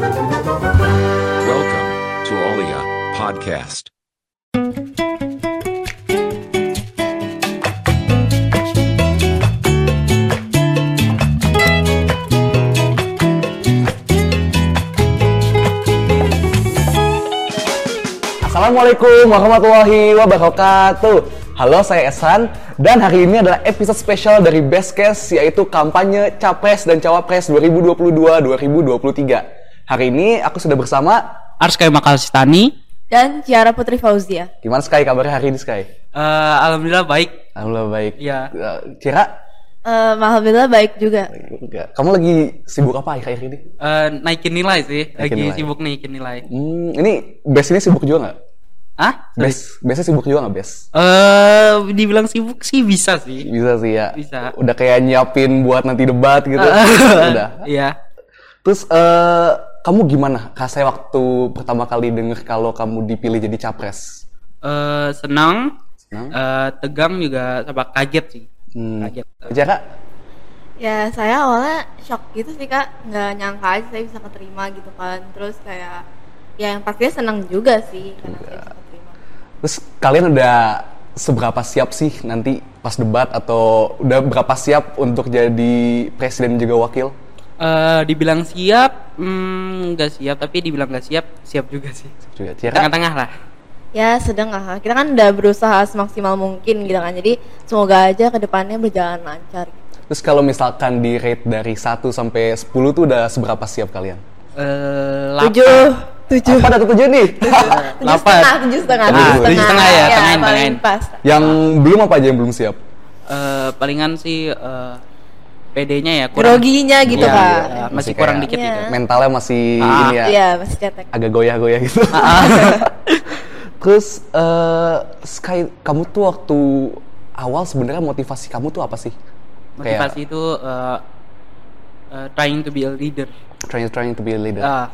Welcome to Podcast. Assalamualaikum warahmatullahi wabarakatuh. Halo, saya Esan dan hari ini adalah episode spesial dari Best Case yaitu kampanye Capres dan Cawapres 2022-2023. Hari ini aku sudah bersama Arska Makalsitani. dan Ciara Putri Fauzia. gimana Sky kabarnya hari ini Sky? Eh, Alhamdulillah baik. Alhamdulillah baik. Iya. Eh, Cira, Eh, Alhamdulillah baik juga. enggak. kamu lagi sibuk apa akhir-akhir ini? Eh, naikin nilai sih. Naikin Lagi nilai. sibuk naikin nilai. Hmm, ini Best ini sibuk juga nggak? Ah? Best, Bestnya sibuk juga nggak Best? Eh, dibilang sibuk sih bisa sih. Bisa sih ya. Bisa. Udah kayak nyiapin buat nanti debat gitu. Udah. Iya. Terus eh kamu gimana rasanya waktu pertama kali denger kalau kamu dipilih jadi capres? Eh, senang. Senang? Eh, tegang juga sama kaget sih. Hmm. Kaget. Jaka? Ya saya awalnya shock gitu sih kak, nggak nyangka aja saya bisa keterima gitu kan. Terus kayak ya yang pastinya senang juga sih karena saya bisa keterima. Terus kalian udah seberapa siap sih nanti pas debat atau udah berapa siap untuk jadi presiden juga wakil? Eh, dibilang siap, hmm, nggak siap. Tapi dibilang nggak siap, siap juga sih. Juga? Tengah-tengah lah. Ya sedang lah, kita kan udah berusaha semaksimal mungkin gitu kan. Jadi semoga aja ke depannya berjalan lancar. Gitu. Terus kalau misalkan di rate dari 1 sampai 10 tuh udah seberapa siap kalian? Eh, Tujuh, tujuh, Apa ada tujuh nih? tujuh Lapan. setengah, tujuh setengah, Ah, tujuh setengah ya, tengahin, paling tengahin. pas. yang belum apa aja yang belum siap? Eh, palingan sih eh, PD-nya ya kurang. Groginya gitu Iya, kak. iya, Masih masih kurang kayak- dikit Iya. gitu. Mentalnya masih Ah. ini ya, Iya masih cetek. agak goyah-goyah gitu. Terus eh Sky, kamu tuh waktu awal sebenarnya motivasi kamu tuh apa sih? Motivasi itu eh, eh, trying to be a leader. trying trying to be a leader. Ah,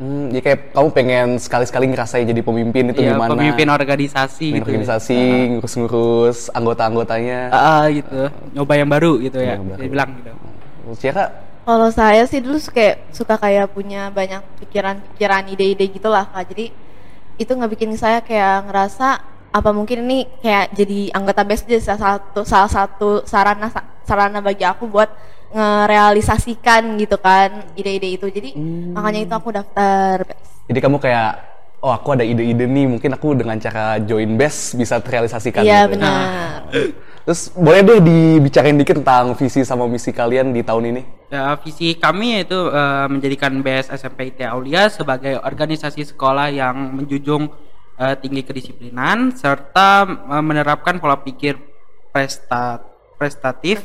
Hmm, jadi kayak kamu pengen sekali-sekali ngerasain jadi pemimpin itu iya, gimana? pemimpin organisasi Pemimpin gitu. organisasi, ngurus-ngurus anggota-anggotanya. Ah, ah, gitu. Nyoba yang baru gitu ya. Baru. Dia bilang gitu. Cira, Kalau saya sih dulu kayak suka kayak punya banyak pikiran-pikiran, ide-ide gitu lah kak. Jadi itu nggak bikin saya kayak ngerasa apa mungkin ini kayak jadi anggota BES jadi salah satu salah satu sarana sarana bagi aku buat ngerealisasikan gitu kan ide-ide itu. Jadi makanya itu aku daftar BES. jadi kamu kayak oh aku ada ide-ide nih, mungkin aku dengan cara join best bisa terrealisasikan Iya gitu. benar. Terus boleh deh dibicarain dikit tentang visi sama misi kalian di tahun ini? Ya, visi kami yaitu eh, menjadikan BS SMP IT Aulia sebagai organisasi sekolah yang menjunjung eh, tinggi kedisiplinan serta eh, menerapkan pola pikir presta prestatif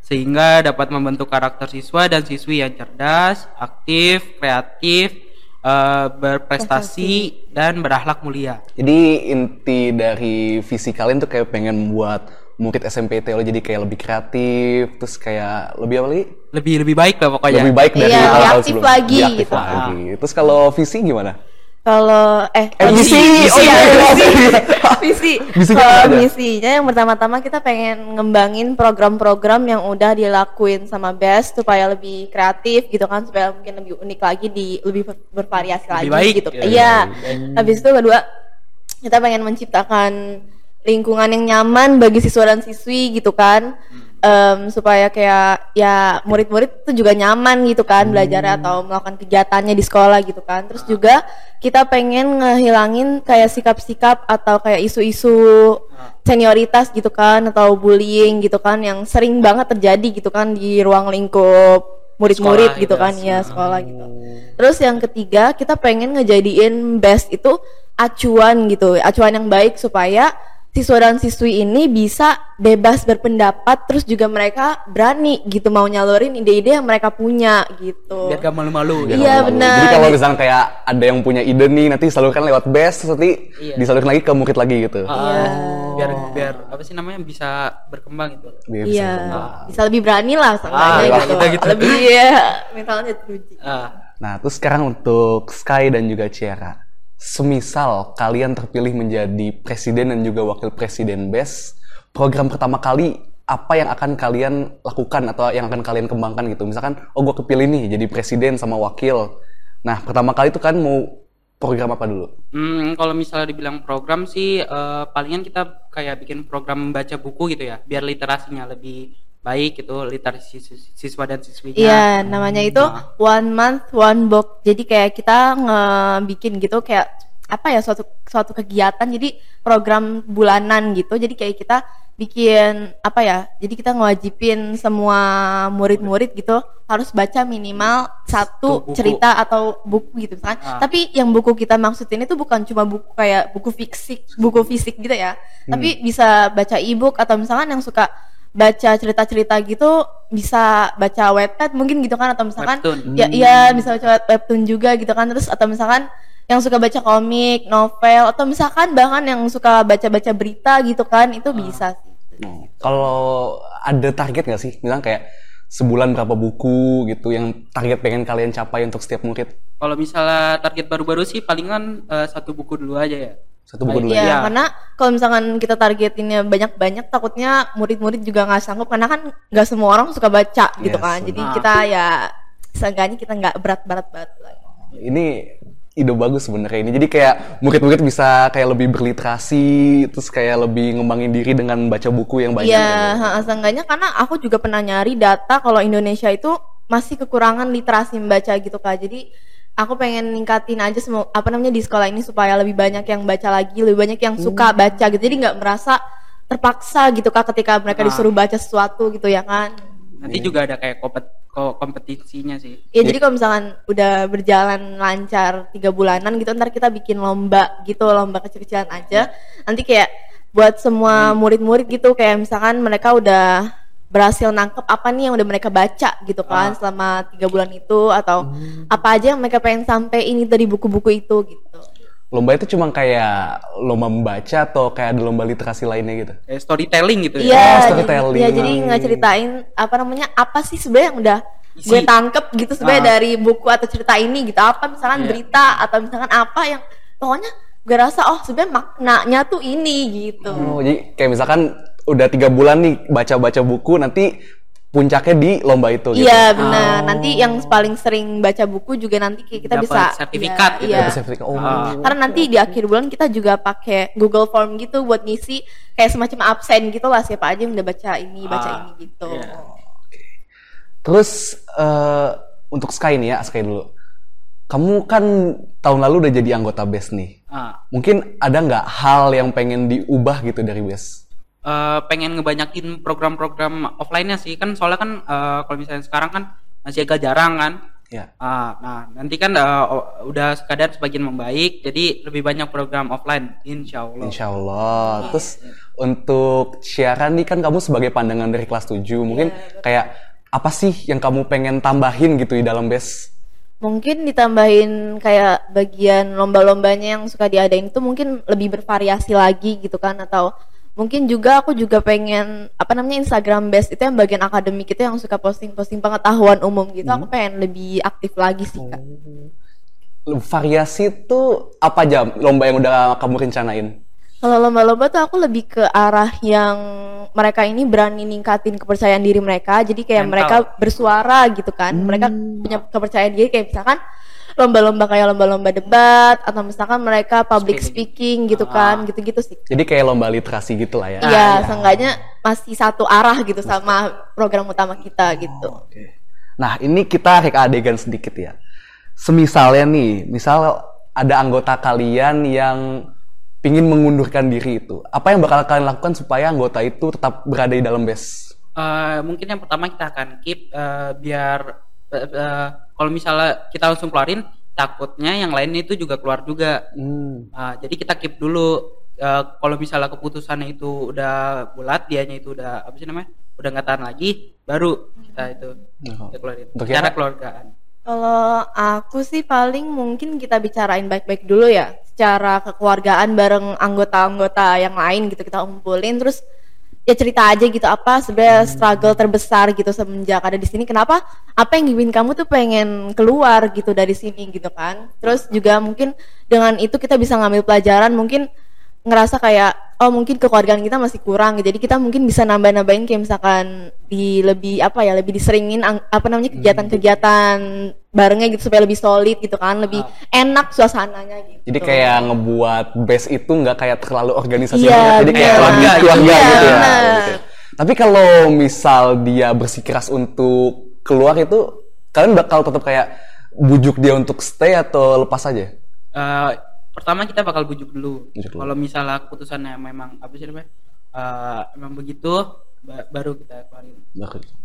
sehingga dapat membentuk karakter siswa dan siswi yang cerdas, aktif, kreatif, eh, berprestasi dan berakhlak mulia. Jadi inti dari visi kalian tuh kayak pengen buat murid SMP TO jadi kayak lebih kreatif, terus kayak lebih apa lagi? Lebih lebih baik lah pokoknya. Lebih baik dari Iya, aktif sebelumnya. lagi Lebih aktif gitu. lagi. Terus kalau visi gimana? Kalau eh, Eh, misi, oh misi. iya, Oh, misi, iya. misi. Misinya Kalau yang pertama-tama kita pengen ngembangin program-program yang udah dilakuin sama Best supaya lebih kreatif gitu kan, supaya mungkin lebih unik lagi di lebih ber- bervariasi lagi baik, gitu. ya, Iya. Habis itu kedua kita pengen menciptakan lingkungan yang nyaman bagi siswa dan siswi gitu kan. Em, supaya kayak ya murid-murid itu juga nyaman gitu kan belajar atau melakukan kegiatannya di sekolah gitu kan. Terus juga kita pengen ngehilangin kayak sikap-sikap atau kayak isu-isu senioritas gitu kan atau bullying gitu kan yang sering banget terjadi gitu kan di ruang lingkup murid-murid gitu gitu. kan ya. sekolah gitu. Terus yang ketiga kita pengen ngejadiin best itu acuan gitu acuan yang baik supaya siswa dan siswi ini bisa bebas berpendapat terus juga mereka berani gitu mau nyalurin ide-ide yang mereka punya gitu Biar gak malu-malu. Iya, benar. Jadi kalau misalnya kayak ada yang punya ide nih, nanti disalurkan lewat best, terus nanti Iya. disalurkan lagi ke murid lagi gitu. Ah, Iya. biar biar apa sih namanya bisa berkembang gitu. Biar bisa iya berkembang. bisa lebih berani lah Ah, seenggaknya iya, gitu. gitu, gitu. lebih ya mentalnya teruji Ah, Nah, terus sekarang untuk Sky dan juga Ciara. Semisal kalian terpilih menjadi presiden dan juga wakil presiden BES, program pertama kali apa yang akan kalian lakukan atau yang akan kalian kembangkan gitu? Misalkan, oh gue kepilih nih jadi presiden sama wakil. Nah, pertama kali itu kan mau program apa dulu? Hmm, kalau misalnya dibilang program sih eh, palingan kita kayak bikin program baca buku gitu ya, biar literasinya lebih baik gitu, literasi sis- siswa dan siswinya. Iya, namanya itu Nah. one month one book. Jadi kayak kita ngebikin gitu kayak apa ya suatu suatu kegiatan jadi program bulanan gitu. Jadi kayak kita bikin apa ya? Jadi kita ngewajibin semua murid-murid gitu harus baca minimal Satu satu buku. cerita atau buku gitu kan. Ah. Tapi yang buku kita maksudin itu bukan cuma buku kayak buku fisik, buku fisik gitu ya. Tapi bisa baca e-book atau misalkan yang suka baca cerita-cerita gitu bisa baca webpad mungkin gitu kan atau misalkan Webtoon. ya iya bisa baca web- webtoon juga gitu kan terus atau misalkan yang suka baca komik, novel atau misalkan bahkan yang suka baca-baca berita gitu kan itu bisa sih. Oh, Kalau ada target nggak sih? Misalnya kayak sebulan berapa buku gitu yang target pengen kalian capai untuk setiap murid? Kalau misalnya target baru-baru sih palingan eh, satu buku dulu aja ya. Satu buku dulu Iya, Iya. karena kalau misalkan kita targetinnya banyak-banyak takutnya murid-murid juga nggak sanggup karena kan nggak semua orang suka baca gitu Yes, kan. Jadi benar. kita ya seenggaknya kita nggak berat-berat banget lah. Ini ide bagus sebenarnya ini. Jadi kayak murid-murid bisa kayak lebih berliterasi, terus kayak lebih ngembangin diri dengan baca buku yang banyak. Iya, kan ya. ha, seenggaknya karena aku juga pernah nyari data kalau Indonesia itu masih kekurangan literasi membaca gitu kak. Jadi aku pengen ningkatin aja semua apa namanya di sekolah ini supaya lebih banyak yang baca lagi, lebih banyak yang suka baca gitu. Jadi nggak merasa terpaksa gitu kak ketika mereka Ah. disuruh baca sesuatu gitu ya kan. Nanti juga ada kayak kompet ko- kompetisinya sih. Ya jadi kalau misalkan udah berjalan lancar tiga bulanan gitu ntar kita bikin lomba gitu lomba kecil-kecilan aja nanti kayak buat semua murid-murid gitu kayak misalkan mereka udah berhasil nangkep apa nih yang udah mereka baca gitu kan selama tiga bulan itu atau apa aja yang mereka pengen sampai ini dari buku-buku itu gitu. Lomba itu cuma kayak lomba membaca atau kayak ada lomba literasi lainnya gitu? Kayak storytelling gitu Iya, ya. Oh, jadi- storytelling. iya, jadi nggak ceritain apa namanya apa sih sebenarnya yang udah Isi. gue tangkep gitu sebenarnya Ah. dari buku atau cerita ini gitu apa misalkan Iya. berita atau misalkan apa yang pokoknya gue rasa oh sebenarnya maknanya tuh ini gitu. Oh, jadi kayak misalkan udah tiga bulan nih baca-baca buku, nanti puncaknya di lomba itu gitu? Iya benar. Nanti yang paling sering baca buku juga nanti kita Dapat bisa sertifikat iya, gitu. iya. Dapat sertifikat. Oh. Ah. Karena nanti di akhir bulan kita juga pakai Google Form gitu buat ngisi kayak semacam absen gitu lah siapa aja yang udah baca ini baca Ah, ini gitu. iya. Terus eh, untuk Sky nih ya, Sky dulu. Kamu kan tahun lalu udah jadi anggota BES nih. Ah, Mungkin ada nggak hal yang pengen diubah gitu dari BES? Eh, pengen ngebanyakin program-program offline-nya sih kan soalnya kan eh, kalau misalnya sekarang kan masih agak jarang kan. Ya. Ah, nah nanti kan o- udah sekadar sebagian membaik, jadi lebih banyak program offline, insya Allah. Insya Allah. Terus untuk siaran nih kan kamu sebagai pandangan dari kelas 7, mungkin kayak apa sih yang kamu pengen tambahin gitu di dalam BES? Mungkin ditambahin kayak bagian lomba-lombanya yang suka diadain itu mungkin lebih bervariasi lagi gitu kan atau mungkin juga aku juga pengen apa namanya Instagram best itu yang bagian akademik itu yang suka posting-posting pengetahuan umum gitu aku pengen lebih aktif lagi sih kak. Variasi itu apa aja lomba yang udah kamu rencanain? Kalau lomba-lomba tuh aku lebih ke arah yang mereka ini berani ningkatin kepercayaan diri mereka. Jadi kayak Mental. mereka bersuara gitu kan. Mereka punya kepercayaan diri kayak misalkan lomba-lomba kayak lomba-lomba debat atau misalkan mereka public speaking gitu kan, gitu-gitu sih. Jadi kayak lomba literasi gitu lah ya? Iya, seenggaknya masih satu arah gitu sama program utama kita gitu. Oke. Nah, ini kita rek adegan sedikit ya. Semisalnya nih, misal ada anggota kalian yang pingin mengundurkan diri itu. Apa yang bakal kalian lakukan supaya anggota itu tetap berada di dalam base? Eh, mungkin yang pertama kita akan keep eh, biar eh, eh, kalau misalnya kita langsung keluarin, takutnya yang lain itu juga keluar juga. Hmm. Ah, jadi kita keep dulu. Eh, kalau misalnya keputusannya itu udah bulat, dianya itu udah apa sih namanya, udah nggak tahan lagi, baru kita itu Oh. kita keluarin. Untuk Secara keluargaan. Kalau aku sih paling mungkin kita bicarain baik-baik dulu ya, secara kekeluargaan bareng anggota-anggota yang lain gitu kita kumpulin terus ya cerita aja gitu apa sebenarnya struggle terbesar gitu semenjak ada di sini. Kenapa? Apa yang bikin kamu tuh pengen keluar gitu dari sini gitu kan? Terus juga mungkin dengan itu kita bisa ngambil pelajaran mungkin ngerasa kayak oh mungkin kekeluargaan kita masih kurang. Jadi kita mungkin bisa nambah-nambahin kayak misalkan di lebih apa ya lebih diseringin apa namanya kegiatan-kegiatan barengnya gitu supaya lebih solid gitu kan, lebih enak suasananya gitu. Jadi kayak ngebuat base itu nggak kayak terlalu organisasi Iya, banget, jadi kayak keluarga, keluarga Iya, gitu ya. benar. Gitu. Tapi kalau misal dia bersikeras untuk keluar itu, kalian bakal tetap kayak bujuk dia untuk stay atau lepas aja? Eh, pertama kita bakal bujuk dulu. Bujuk dulu. Kalau misalnya keputusannya memang apa sih namanya? Eh, emang begitu ba- baru kita keluarin.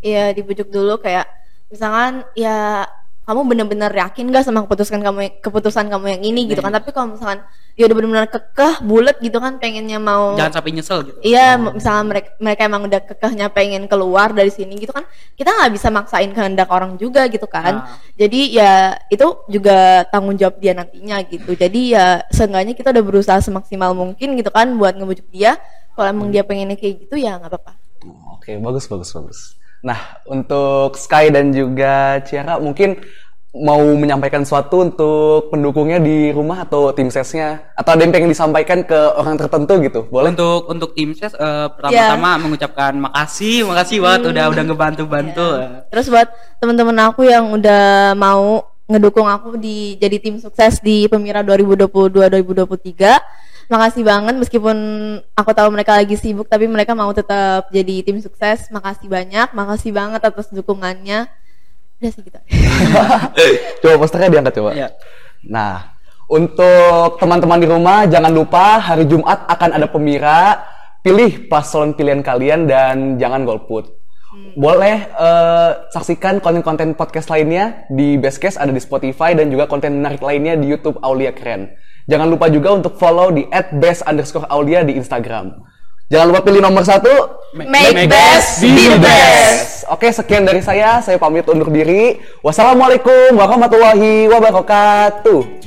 Iya dibujuk dulu kayak misalkan ya kamu bener-bener yakin gak sama keputusan kamu keputusan kamu yang ini gitu kan tapi kalau misalkan dia udah bener-bener kekeh bulat gitu kan pengennya mau Jangan sampai nyesel gitu. Iya, misalnya mereka mereka emang udah kekehnya pengen keluar dari sini gitu kan, kita nggak bisa maksain kehendak orang juga gitu kan. Nah. Jadi ya itu juga tanggung jawab dia nantinya gitu. Jadi ya seenggaknya kita udah berusaha semaksimal mungkin gitu kan buat ngebujuk dia. Kalau emang dia pengennya kayak gitu ya nggak apa-apa. Oke, bagus, bagus, bagus. Nah, untuk Sky dan juga Ciara, mungkin mau menyampaikan sesuatu untuk pendukungnya di rumah atau tim sesnya? Atau ada yang pengen disampaikan ke orang tertentu gitu? Boleh? Untuk untuk tim ses eh, pertama-tama mengucapkan makasih, makasih banget udah udah ngebantu-bantu. Terus buat teman-teman aku yang udah mau ngedukung aku di jadi tim sukses di Pemira 2022-2023. Makasih banget meskipun aku tahu mereka lagi sibuk tapi mereka mau tetap jadi tim sukses. Makasih banyak, makasih banget atas dukungannya. Udah sih gitu. coba posternya diangkat coba Iya. nah untuk teman-teman di rumah jangan lupa hari Jumat akan ada pemira pilih paslon pilihan kalian dan jangan golput boleh eh, saksikan konten-konten podcast lainnya di Bestcase ada di Spotify dan juga konten menarik lainnya di YouTube Aulia Keren. Jangan lupa juga untuk follow di @best_aulia di Instagram. Jangan lupa pilih nomor satu. Make best, be the best. Oke, sekian dari saya. Saya pamit undur diri. Wassalamualaikum warahmatullahi wabarakatuh.